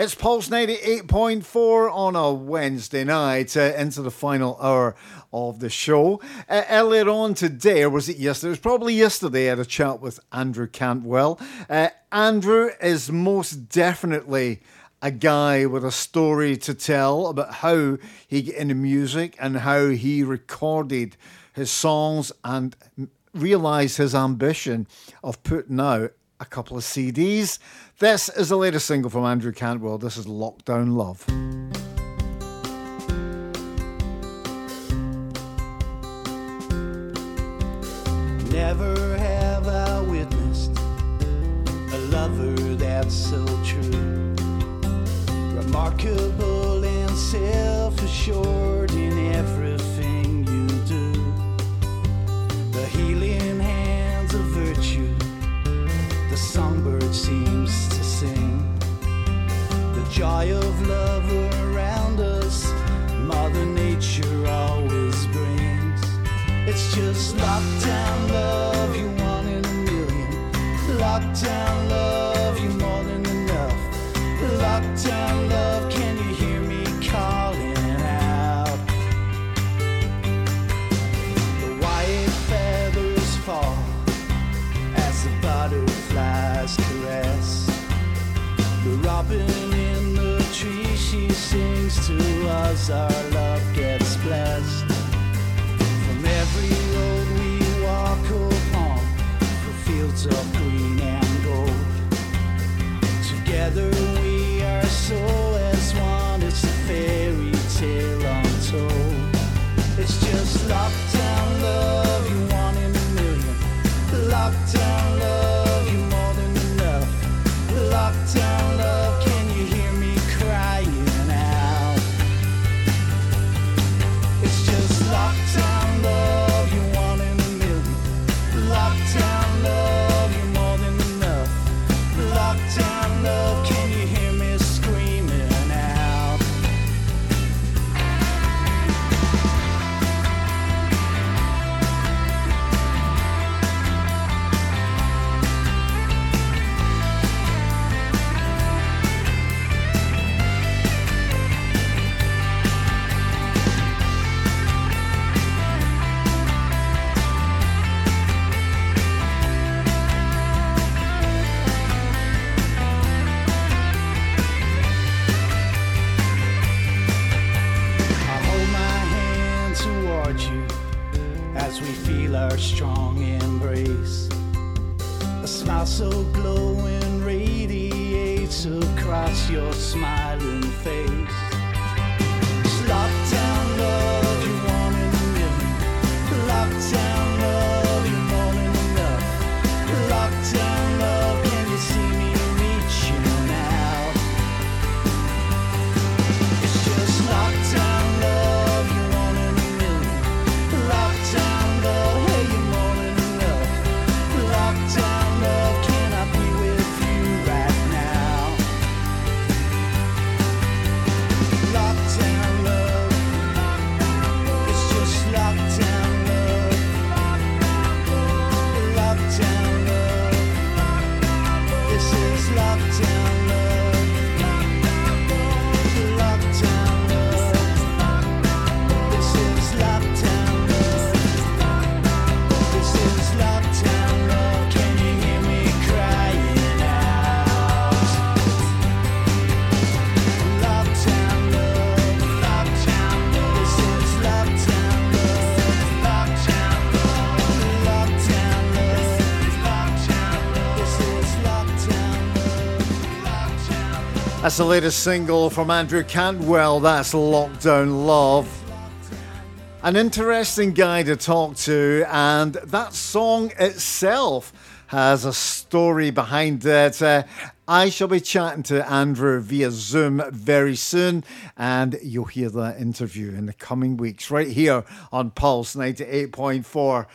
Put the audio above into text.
It's Pulse 98.4 on a Wednesday night uh, into the final hour of the show. Uh, earlier on today, or was it yesterday? It was probably yesterday, I had a chat with Andrew Cantwell. Uh, Andrew is most definitely a guy with a story to tell about how he got into music and how he recorded his songs and realised his ambition of putting out a couple of CDs. This is the latest single from Andrew Cantwell. This is Lockdown Love. Never have I witnessed a lover that's so joy of to our love our strong embrace. A smile so glowing radiates across your smiling face. That's the latest single from Andrew Cantwell. That's Lockdown Love. An interesting guy to talk to, and that song itself has a story behind it. Uh, I shall be chatting to Andrew via Zoom very soon, and you'll hear that interview in the coming weeks right here on Pulse 98.4.